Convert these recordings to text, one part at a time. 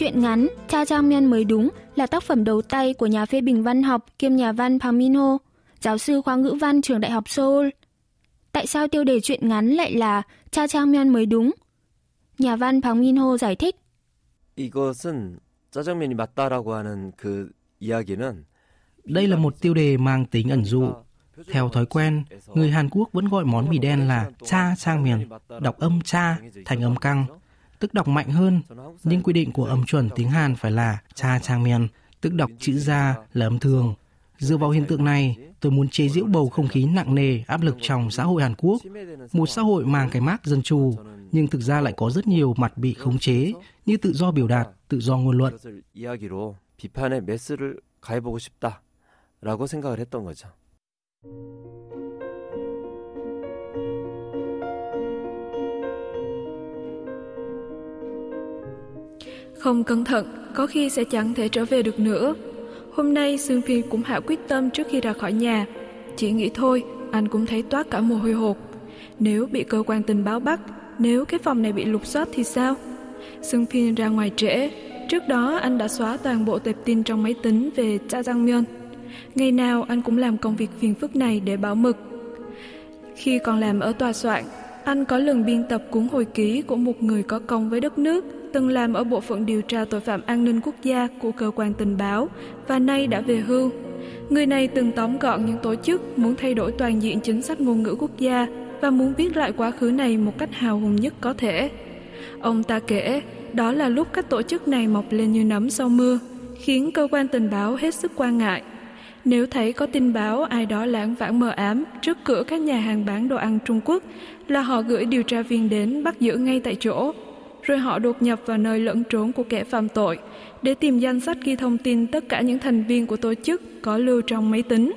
Chuyện ngắn Cha Trang Myen mới đúng là tác phẩm đầu tay của nhà phê bình văn học kiêm nhà văn Park Min Ho, giáo sư khoa ngữ văn trường Đại học Seoul. Tại sao tiêu đề truyện ngắn lại là Cha Trang Myen mới đúng? Nhà văn Park Min Ho giải thích. 이것은 짜장면이 맞다라고 하는 그 이야기는 Đây là một tiêu đề mang tính ẩn dụ. Theo thói quen, người Hàn Quốc vẫn gọi món mì đen là cha trang miền, đọc âm cha thành âm căng, tức đọc mạnh hơn, nhưng quy định của âm chuẩn tiếng Hàn phải là cha trang miền, tức đọc chữ ra là âm thường. Dựa vào hiện tượng này, tôi muốn chế giễu bầu không khí nặng nề, áp lực trong xã hội Hàn Quốc. Một xã hội mang cái mác dân chủ, nhưng thực ra lại có rất nhiều mặt bị khống chế, như tự do biểu đạt, tự do ngôn luận. 것을 이야기로 비판의 메스를 가해보고 싶다라고 생각을 했던 거죠. Không cẩn thận, có khi sẽ chẳng thể trở về được nữa. Hôm nay Sương Phi cũng hạ quyết tâm trước khi ra khỏi nhà. Chỉ nghĩ thôi, anh cũng thấy toát cả mồ hôi hột. Nếu bị cơ quan tình báo bắt, nếu cái phòng này bị lục soát thì sao? Sương Phi ra ngoài trễ. Trước đó anh đã xóa toàn bộ tệp tin trong máy tính về Cha Giang Myeon. Ngày nào anh cũng làm công việc phiền phức này để bảo mực. Khi còn làm ở tòa soạn, anh có lần biên tập cuốn hồi ký của một người có công với đất nước, từng làm ở bộ phận điều tra tội phạm an ninh quốc gia của cơ quan tình báo và nay đã về hưu. Người này từng tóm gọn những tổ chức muốn thay đổi toàn diện chính sách ngôn ngữ quốc gia và muốn viết lại quá khứ này một cách hào hùng nhất có thể. Ông ta kể, đó là lúc các tổ chức này mọc lên như nấm sau mưa, khiến cơ quan tình báo hết sức quan ngại. Nếu thấy có tin báo ai đó lãng vãng mờ ám trước cửa các nhà hàng bán đồ ăn Trung Quốc là họ gửi điều tra viên đến bắt giữ ngay tại chỗ. Rồi họ đột nhập vào nơi lẫn trốn của kẻ phạm tội để tìm danh sách ghi thông tin tất cả những thành viên của tổ chức có lưu trong máy tính.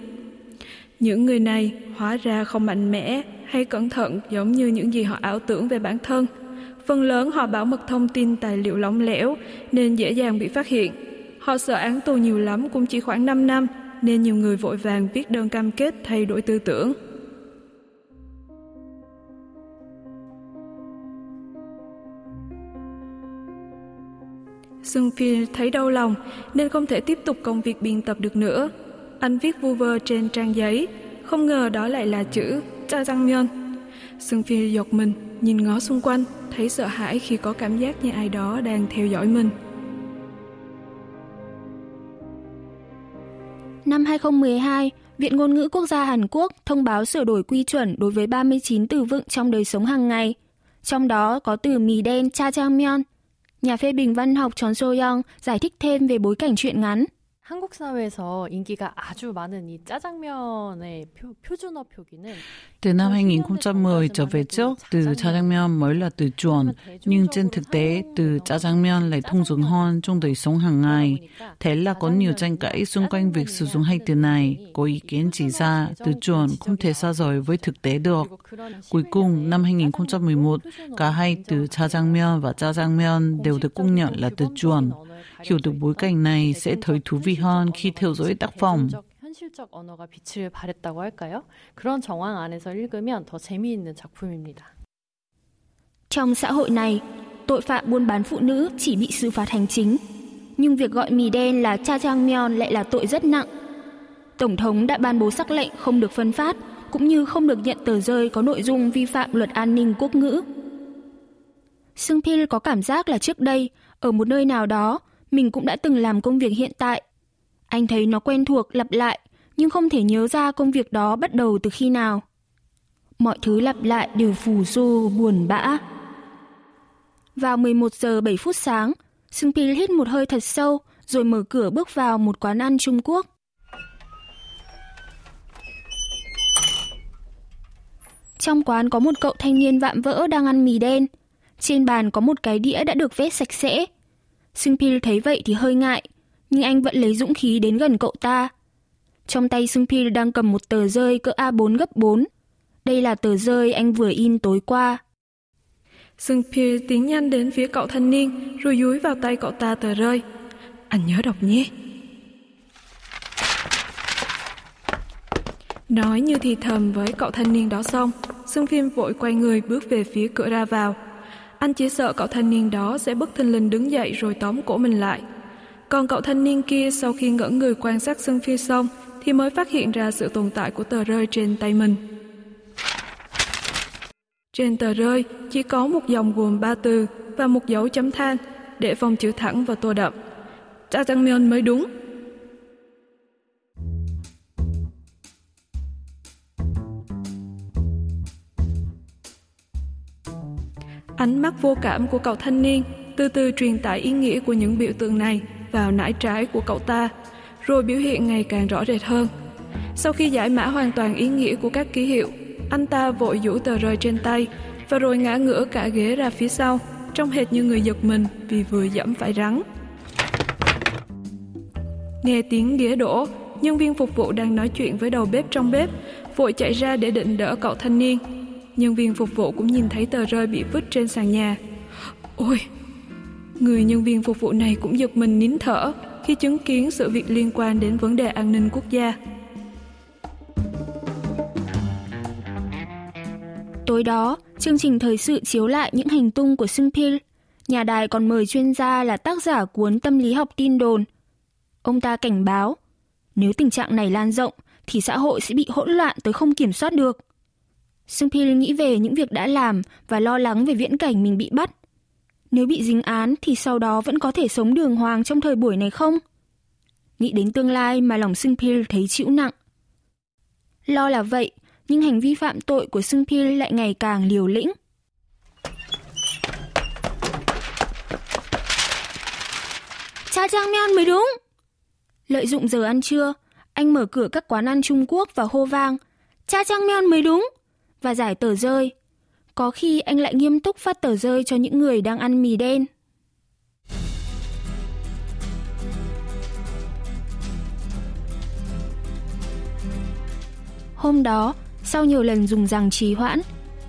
Những người này hóa ra không mạnh mẽ hay cẩn thận giống như những gì họ ảo tưởng về bản thân. Phần lớn họ bảo mật thông tin tài liệu lỏng lẻo nên dễ dàng bị phát hiện. Họ sợ án tù nhiều lắm cũng chỉ khoảng 5 năm nên nhiều người vội vàng viết đơn cam kết thay đổi tư tưởng. Sương Phi thấy đau lòng nên không thể tiếp tục công việc biên tập được nữa. Anh viết vu vơ trên trang giấy, không ngờ đó lại là chữ Cha Giang Myeon. Sương Phi giật mình, nhìn ngó xung quanh, thấy sợ hãi khi có cảm giác như ai đó đang theo dõi mình. Năm 2012, Viện Ngôn ngữ Quốc gia Hàn Quốc thông báo sửa đổi quy chuẩn đối với 39 từ vựng trong đời sống hàng ngày. Trong đó có từ mì đen cha trang myeon. Nhà phê bình văn học Chon So Young giải thích thêm về bối cảnh truyện ngắn. 한국 사회에서 인기가 아주 많은 이 짜장면의 표, 표준어 표기는 Từ năm 2010 trở về trước, từ 짜장면 mới là từ chuẩn, nhưng trên thực tế, từ 짜장면 lại thông dụng hơn trong đời sống hàng ngày. Thế là có nhiều tranh cãi xung quanh việc sử dụng hai từ này. Có ý kiến chỉ ra, từ chuẩn không thể xa rời với thực tế được. Cuối cùng, năm 2011, cả hai từ 짜장면 và 짜장면 đều được công nhận là từ chuẩn. Hiểu được bối cảnh này sẽ thấy thú vị hơn khi theo dõi tác phẩm. 현실적 언어가 빛을 발했다고 할까요? 그런 정황 안에서 읽으면 더 재미있는 작품입니다. Trong xã hội này, tội phạm buôn bán phụ nữ chỉ bị xử phạt hành chính, nhưng việc gọi mì đen là cha trang myeon lại là tội rất nặng. Tổng thống đã ban bố sắc lệnh không được phân phát, cũng như không được nhận tờ rơi có nội dung vi phạm luật an ninh quốc ngữ. Sương Pil có cảm giác là trước đây, ở một nơi nào đó, mình cũng đã từng làm công việc hiện tại. Anh thấy nó quen thuộc lặp lại, nhưng không thể nhớ ra công việc đó bắt đầu từ khi nào. Mọi thứ lặp lại đều phù du, buồn bã. Vào 11 giờ 7 phút sáng, Sương pi hít một hơi thật sâu, rồi mở cửa bước vào một quán ăn Trung Quốc. Trong quán có một cậu thanh niên vạm vỡ đang ăn mì đen. Trên bàn có một cái đĩa đã được vét sạch sẽ. Sương Pil thấy vậy thì hơi ngại, nhưng anh vẫn lấy dũng khí đến gần cậu ta. Trong tay Sung Pil đang cầm một tờ rơi cỡ A4 gấp 4. Đây là tờ rơi anh vừa in tối qua. Sung Pil tiến nhanh đến phía cậu thanh niên rồi dúi vào tay cậu ta tờ rơi. Anh nhớ đọc nhé. Nói như thì thầm với cậu thanh niên đó xong, Sung Phim vội quay người bước về phía cửa ra vào. Anh chỉ sợ cậu thanh niên đó sẽ bất thình lình đứng dậy rồi tóm cổ mình lại. Còn cậu thanh niên kia sau khi ngỡ người quan sát Sương Phi xong thì mới phát hiện ra sự tồn tại của tờ rơi trên tay mình. Trên tờ rơi chỉ có một dòng gồm ba từ và một dấu chấm than để phòng chữ thẳng và tô đậm. Jajangmyeon mới đúng. Ánh mắt vô cảm của cậu thanh niên từ từ truyền tải ý nghĩa của những biểu tượng này vào nải trái của cậu ta, rồi biểu hiện ngày càng rõ rệt hơn. Sau khi giải mã hoàn toàn ý nghĩa của các ký hiệu, anh ta vội giũ tờ rơi trên tay và rồi ngã ngửa cả ghế ra phía sau, trông hệt như người giật mình vì vừa dẫm phải rắn. Nghe tiếng ghế đổ, nhân viên phục vụ đang nói chuyện với đầu bếp trong bếp, vội chạy ra để định đỡ cậu thanh niên. Nhân viên phục vụ cũng nhìn thấy tờ rơi bị vứt trên sàn nhà. Ôi! Người nhân viên phục vụ này cũng giật mình nín thở khi chứng kiến sự việc liên quan đến vấn đề an ninh quốc gia. Tối đó, chương trình thời sự chiếu lại những hành tung của Sung Pil. Nhà đài còn mời chuyên gia là tác giả cuốn tâm lý học tin đồn. Ông ta cảnh báo, nếu tình trạng này lan rộng thì xã hội sẽ bị hỗn loạn tới không kiểm soát được. Sung Pil nghĩ về những việc đã làm và lo lắng về viễn cảnh mình bị bắt. Nếu bị dính án thì sau đó vẫn có thể sống đường hoàng trong thời buổi này không? Nghĩ đến tương lai mà lòng Sưng Pil thấy chịu nặng. Lo là vậy, nhưng hành vi phạm tội của Sưng Pil lại ngày càng liều lĩnh. Cha Trang Mian mới đúng. Lợi dụng giờ ăn trưa, anh mở cửa các quán ăn Trung Quốc và hô vang. Cha Trang Mian mới đúng. Và giải tờ rơi. Có khi anh lại nghiêm túc phát tờ rơi cho những người đang ăn mì đen. Hôm đó, sau nhiều lần dùng rằng trì hoãn,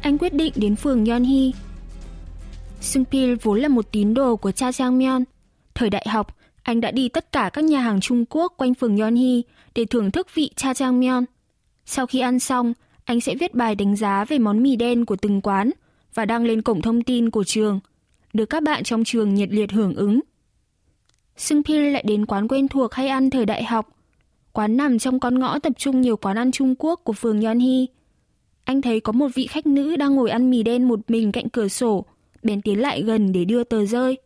anh quyết định đến phường Yonhi. Sung Pil vốn là một tín đồ của cha Jangmyeon. Thời đại học, anh đã đi tất cả các nhà hàng Trung Quốc quanh phường Yonhi để thưởng thức vị cha Jangmyeon. Sau khi ăn xong, anh sẽ viết bài đánh giá về món mì đen của từng quán và đăng lên cổng thông tin của trường, được các bạn trong trường nhiệt liệt hưởng ứng. sưng Pil lại đến quán quen thuộc hay ăn thời đại học, Quán nằm trong con ngõ tập trung nhiều quán ăn Trung Quốc của phường Yonhee. Anh thấy có một vị khách nữ đang ngồi ăn mì đen một mình cạnh cửa sổ, bèn tiến lại gần để đưa tờ rơi.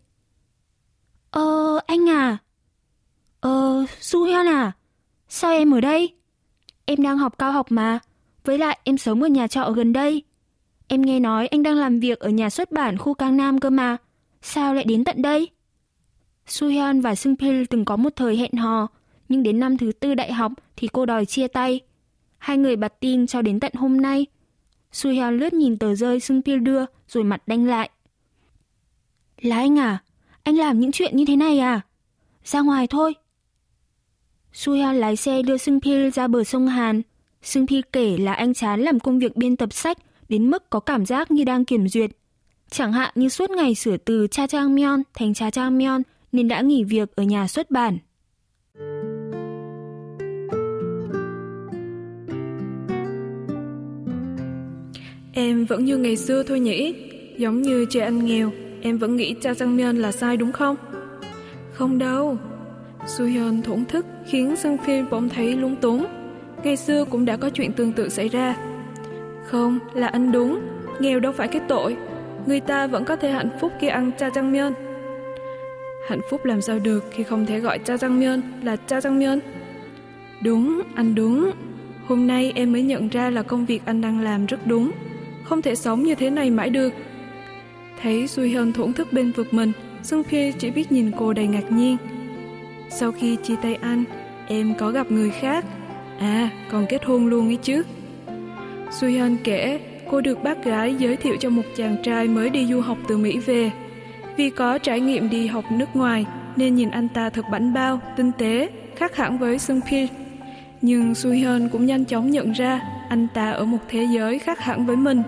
Ờ, anh à? Ờ, Su Hyun à? Sao em ở đây? Em đang học cao học mà. Với lại em sống ở nhà trọ ở gần đây. Em nghe nói anh đang làm việc ở nhà xuất bản khu Cang Nam cơ mà. Sao lại đến tận đây? Su Hyun và Sung Pil từng có một thời hẹn hò, nhưng đến năm thứ tư đại học thì cô đòi chia tay. Hai người bật tin cho đến tận hôm nay. Su Hyun lướt nhìn tờ rơi Sung Pil đưa rồi mặt đanh lại. Là anh à? Anh làm những chuyện như thế này à? Ra ngoài thôi. Su Hyun lái xe đưa Sung Pil ra bờ sông Hàn. Sung Pil kể là anh chán làm công việc biên tập sách đến mức có cảm giác như đang kiểm duyệt. Chẳng hạn như suốt ngày sửa từ Cha Trang Myeon thành Cha Trang Myeon nên đã nghỉ việc ở nhà xuất bản. Em vẫn như ngày xưa thôi nhỉ? Giống như trẻ ăn nghèo, em vẫn nghĩ cha Jangmyeon là sai đúng không? Không đâu. Suhyun thổn thức khiến Sung Phim bỗng thấy lúng túng. Ngày xưa cũng đã có chuyện tương tự xảy ra. Không, là anh đúng. Nghèo đâu phải cái tội. Người ta vẫn có thể hạnh phúc khi ăn cha Jangmyeon. Hạnh phúc làm sao được khi không thể gọi cha Jangmyeon là cha Jangmyeon? Đúng, anh đúng. Hôm nay em mới nhận ra là công việc anh đang làm rất đúng không thể sống như thế này mãi được. Thấy Suy Hân thổn thức bên vực mình, Sung Phi chỉ biết nhìn cô đầy ngạc nhiên. Sau khi chia tay anh, em có gặp người khác. À, còn kết hôn luôn ấy chứ. Suhyun kể, cô được bác gái giới thiệu cho một chàng trai mới đi du học từ Mỹ về. Vì có trải nghiệm đi học nước ngoài, nên nhìn anh ta thật bảnh bao, tinh tế, khác hẳn với Sung Pi. Nhưng Suhyun cũng nhanh chóng nhận ra anh ta ở một thế giới khác hẳn với mình.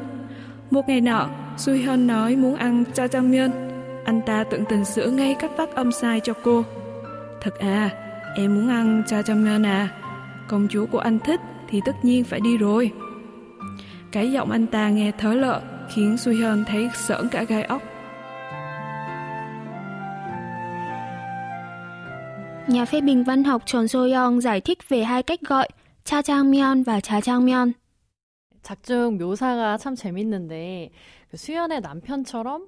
Một ngày nọ, Suhyun nói muốn ăn jajangmyeon. Anh ta tận tình sửa ngay các phát âm sai cho cô. Thật à, em muốn ăn jajangmyeon à? Công chúa của anh thích thì tất nhiên phải đi rồi. Cái giọng anh ta nghe thớ lợ khiến Suhyun thấy sởn cả gai ốc. Nhà phê bình văn học Chon So-young giải thích về hai cách gọi 차장면 và 자장면. 작중 묘사가 참 재밌는데 그 수연의 남편처럼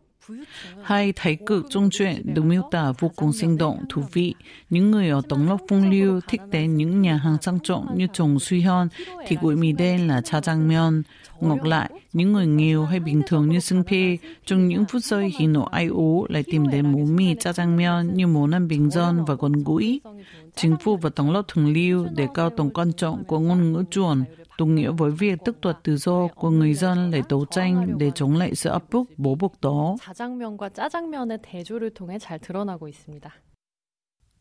Hai thái cực trong truyện được miêu tả vô cùng sinh động, thú vị. Những người ở Tống Lộc Phong Lưu thích đến những nhà hàng sang trọng như Trồng Suy Hon thì gọi mì đen là cha trang mion. Ngược lại, những người nghèo hay bình thường như Sưng Phi trong những phút giây hỉ nộ ai ố lại tìm đến món mì cha trang mion như món ăn bình dân và gần gũi. Chính phủ và Tống Lộc Thường Lưu để cao tầm quan trọng của ngôn ngữ chuẩn đồng nghĩa với việc tức đoạt tự do của người dân để đấu tranh để chống lại sự áp bức bố buộc đó.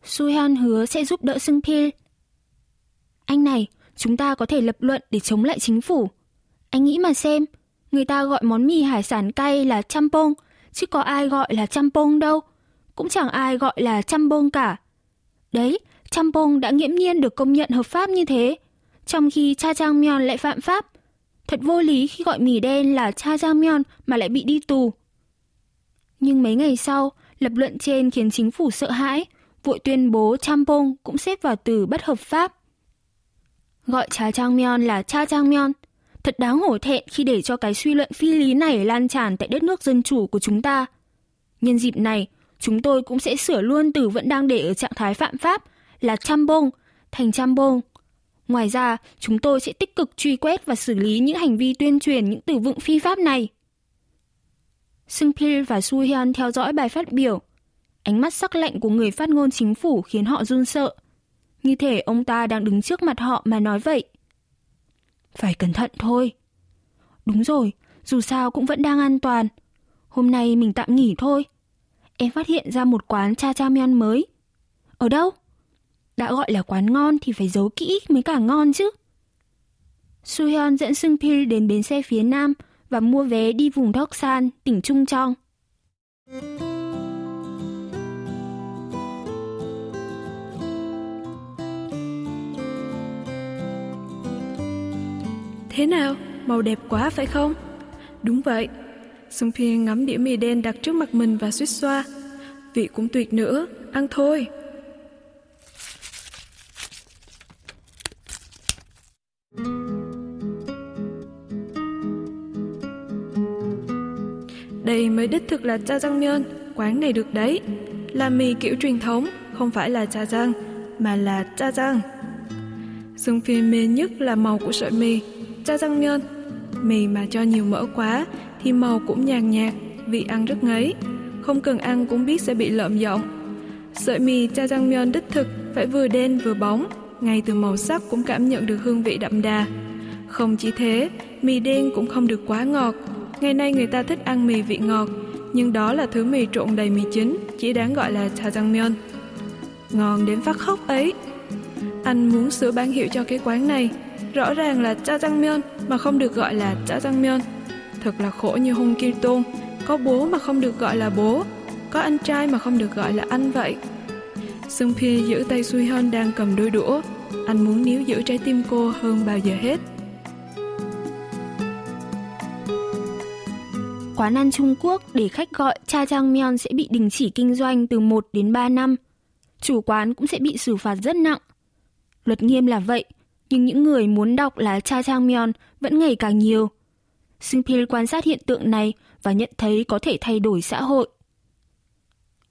Suhan hứa sẽ giúp đỡ Sung Pil. Anh này, chúng ta có thể lập luận để chống lại chính phủ. Anh nghĩ mà xem, người ta gọi món mì hải sản cay là champong, chứ có ai gọi là champong đâu. Cũng chẳng ai gọi là champong cả. Đấy, champong đã nghiễm nhiên được công nhận hợp pháp như thế trong khi cha Jangmyeon lại phạm pháp. Thật vô lý khi gọi mì đen là cha Jangmyeon mà lại bị đi tù. Nhưng mấy ngày sau, lập luận trên khiến chính phủ sợ hãi, vội tuyên bố champong cũng xếp vào từ bất hợp pháp. Gọi cha Jangmyeon là cha Jangmyeon, thật đáng hổ thẹn khi để cho cái suy luận phi lý này lan tràn tại đất nước dân chủ của chúng ta. Nhân dịp này, chúng tôi cũng sẽ sửa luôn từ vẫn đang để ở trạng thái phạm pháp là champong thành champong Ngoài ra, chúng tôi sẽ tích cực truy quét và xử lý những hành vi tuyên truyền những từ vựng phi pháp này. Sung Pil và Su Hyun theo dõi bài phát biểu. Ánh mắt sắc lạnh của người phát ngôn chính phủ khiến họ run sợ. Như thể ông ta đang đứng trước mặt họ mà nói vậy. Phải cẩn thận thôi. Đúng rồi, dù sao cũng vẫn đang an toàn. Hôm nay mình tạm nghỉ thôi. Em phát hiện ra một quán cha cha mion mới. Ở đâu? Đã gọi là quán ngon thì phải giấu kỹ mới cả ngon chứ. Suhyun dẫn Sung Pil đến bến xe phía nam và mua vé đi vùng Doksan, tỉnh Trung Trong. Thế nào? Màu đẹp quá phải không? Đúng vậy. Sung Pil ngắm đĩa mì đen đặt trước mặt mình và suýt xoa. Vị cũng tuyệt nữa, ăn thôi. Đây mới đích thực là cha răng nhơn quán này được đấy. Là mì kiểu truyền thống, không phải là cha răng, mà là cha răng. Sung Phi mê nhất là màu của sợi mì, cha răng nhơn Mì mà cho nhiều mỡ quá thì màu cũng nhàn nhạt, vị ăn rất ngấy. Không cần ăn cũng biết sẽ bị lợm giọng. Sợi mì cha răng nhơn đích thực phải vừa đen vừa bóng, ngay từ màu sắc cũng cảm nhận được hương vị đậm đà. Không chỉ thế, mì đen cũng không được quá ngọt. Ngày nay người ta thích ăn mì vị ngọt, nhưng đó là thứ mì trộn đầy mì chính, chỉ đáng gọi là jajangmyeon. Ngon đến phát khóc ấy. Anh muốn sửa bán hiệu cho cái quán này, rõ ràng là jajangmyeon mà không được gọi là jajangmyeon. Thật là khổ như hung Kim Tôn, có bố mà không được gọi là bố, có anh trai mà không được gọi là anh vậy. Sung Pia giữ tay Sui Hon đang cầm đôi đũa, anh muốn níu giữ trái tim cô hơn bao giờ hết. Quán ăn Trung Quốc để khách gọi cha trang mion sẽ bị đình chỉ kinh doanh từ 1 đến 3 năm. Chủ quán cũng sẽ bị xử phạt rất nặng. Luật nghiêm là vậy, nhưng những người muốn đọc là cha trang mion vẫn ngày càng nhiều. Sung Pil quan sát hiện tượng này và nhận thấy có thể thay đổi xã hội.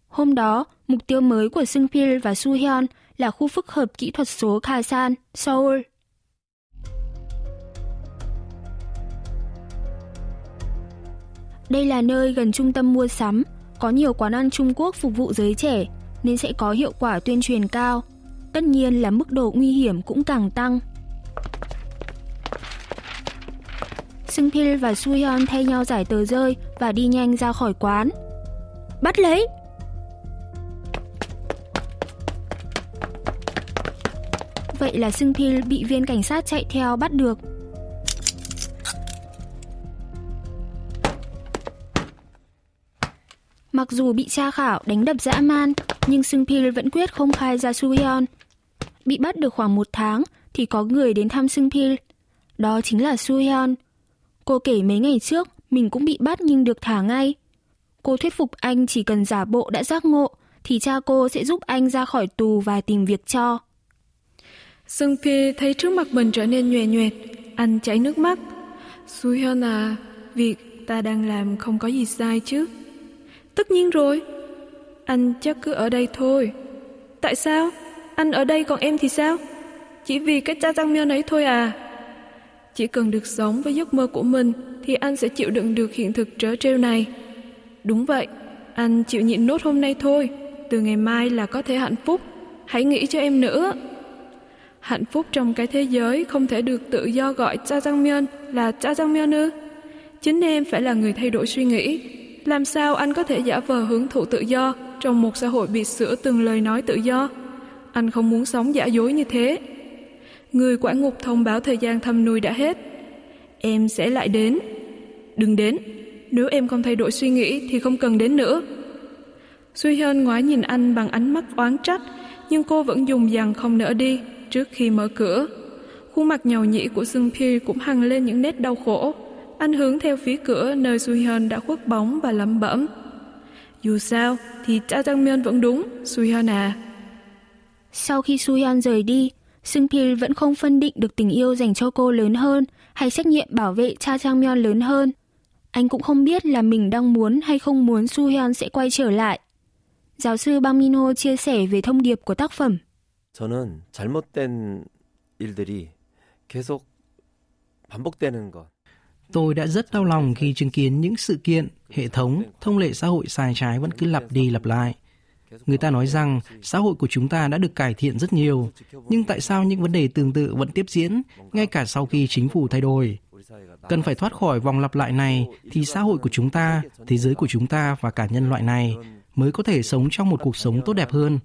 Hôm đó, mục tiêu mới của Sung Pil và Su Hyun là khu phức hợp kỹ thuật số khasan Seoul. Đây là nơi gần trung tâm mua sắm, có nhiều quán ăn Trung Quốc phục vụ giới trẻ nên sẽ có hiệu quả tuyên truyền cao. Tất nhiên là mức độ nguy hiểm cũng càng tăng. Sung Pil và Su Hyun thay nhau giải tờ rơi và đi nhanh ra khỏi quán. Bắt lấy! Vậy là Sung Pil bị viên cảnh sát chạy theo bắt được. Mặc dù bị tra khảo đánh đập dã man, nhưng Sung Pil vẫn quyết không khai ra Su Bị bắt được khoảng một tháng thì có người đến thăm Sung Pil. Đó chính là Su Cô kể mấy ngày trước mình cũng bị bắt nhưng được thả ngay. Cô thuyết phục anh chỉ cần giả bộ đã giác ngộ thì cha cô sẽ giúp anh ra khỏi tù và tìm việc cho. Sung Pil thấy trước mặt mình trở nên nhòe nhoẹt, anh chảy nước mắt. Su à, việc ta đang làm không có gì sai chứ. Tất nhiên rồi. Anh chắc cứ ở đây thôi. Tại sao? Anh ở đây còn em thì sao? Chỉ vì cái cha răng miên ấy thôi à? Chỉ cần được sống với giấc mơ của mình thì anh sẽ chịu đựng được hiện thực trớ trêu này. Đúng vậy, anh chịu nhịn nốt hôm nay thôi. Từ ngày mai là có thể hạnh phúc. Hãy nghĩ cho em nữa. Hạnh phúc trong cái thế giới không thể được tự do gọi cha răng miên là cha răng miên ư? Chính em phải là người thay đổi suy nghĩ. Làm sao anh có thể giả vờ hưởng thụ tự do trong một xã hội bị sửa từng lời nói tự do? Anh không muốn sống giả dối như thế. Người quản ngục thông báo thời gian thăm nuôi đã hết. Em sẽ lại đến. Đừng đến. Nếu em không thay đổi suy nghĩ thì không cần đến nữa. Suy hơn ngoái nhìn anh bằng ánh mắt oán trách, nhưng cô vẫn dùng dằn không nỡ đi trước khi mở cửa. Khuôn mặt nhầu nhĩ của Sung Phi cũng hằng lên những nét đau khổ. Anh hướng theo phía cửa nơi Su Hyun đã khuất bóng và lẩm bẩm. Dù sao thì Cha Jang Myeon vẫn đúng, Su Hyun à. Sau khi Su Hyun rời đi, Sung Pil vẫn không phân định được tình yêu dành cho cô lớn hơn hay trách nhiệm bảo vệ cha Chang Myeon lớn hơn. Anh cũng không biết là mình đang muốn hay không muốn Su Hyun sẽ quay trở lại. Giáo sư Bang Min Ho chia sẻ về thông điệp của tác phẩm. 저는 잘못된 일들이 계속 반복되는 것. Tôi đã rất đau lòng khi chứng kiến những sự kiện, hệ thống, thông lệ xã hội sai trái vẫn cứ lặp đi lặp lại. Người ta nói rằng xã hội của chúng ta đã được cải thiện rất nhiều, nhưng tại sao những vấn đề tương tự vẫn tiếp diễn ngay cả sau khi chính phủ thay đổi? Cần phải thoát khỏi vòng lặp lại này thì xã hội của chúng ta, thế giới của chúng ta và cả nhân loại này mới có thể sống trong một cuộc sống tốt đẹp hơn.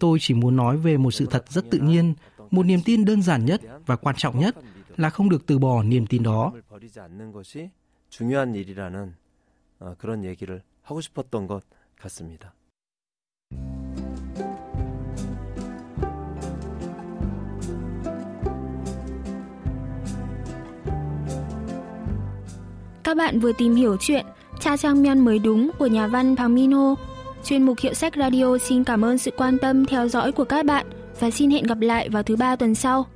Tôi chỉ muốn nói về một sự thật rất tự nhiên, một niềm tin đơn giản nhất và quan trọng nhất là không được từ bỏ niềm tin đó. Các bạn vừa tìm hiểu chuyện Cha Trang Myan mới đúng của nhà văn Pang Min Ho. Chuyên mục Hiệu sách Radio xin cảm ơn sự quan tâm theo dõi của các bạn và xin hẹn gặp lại vào thứ ba tuần sau.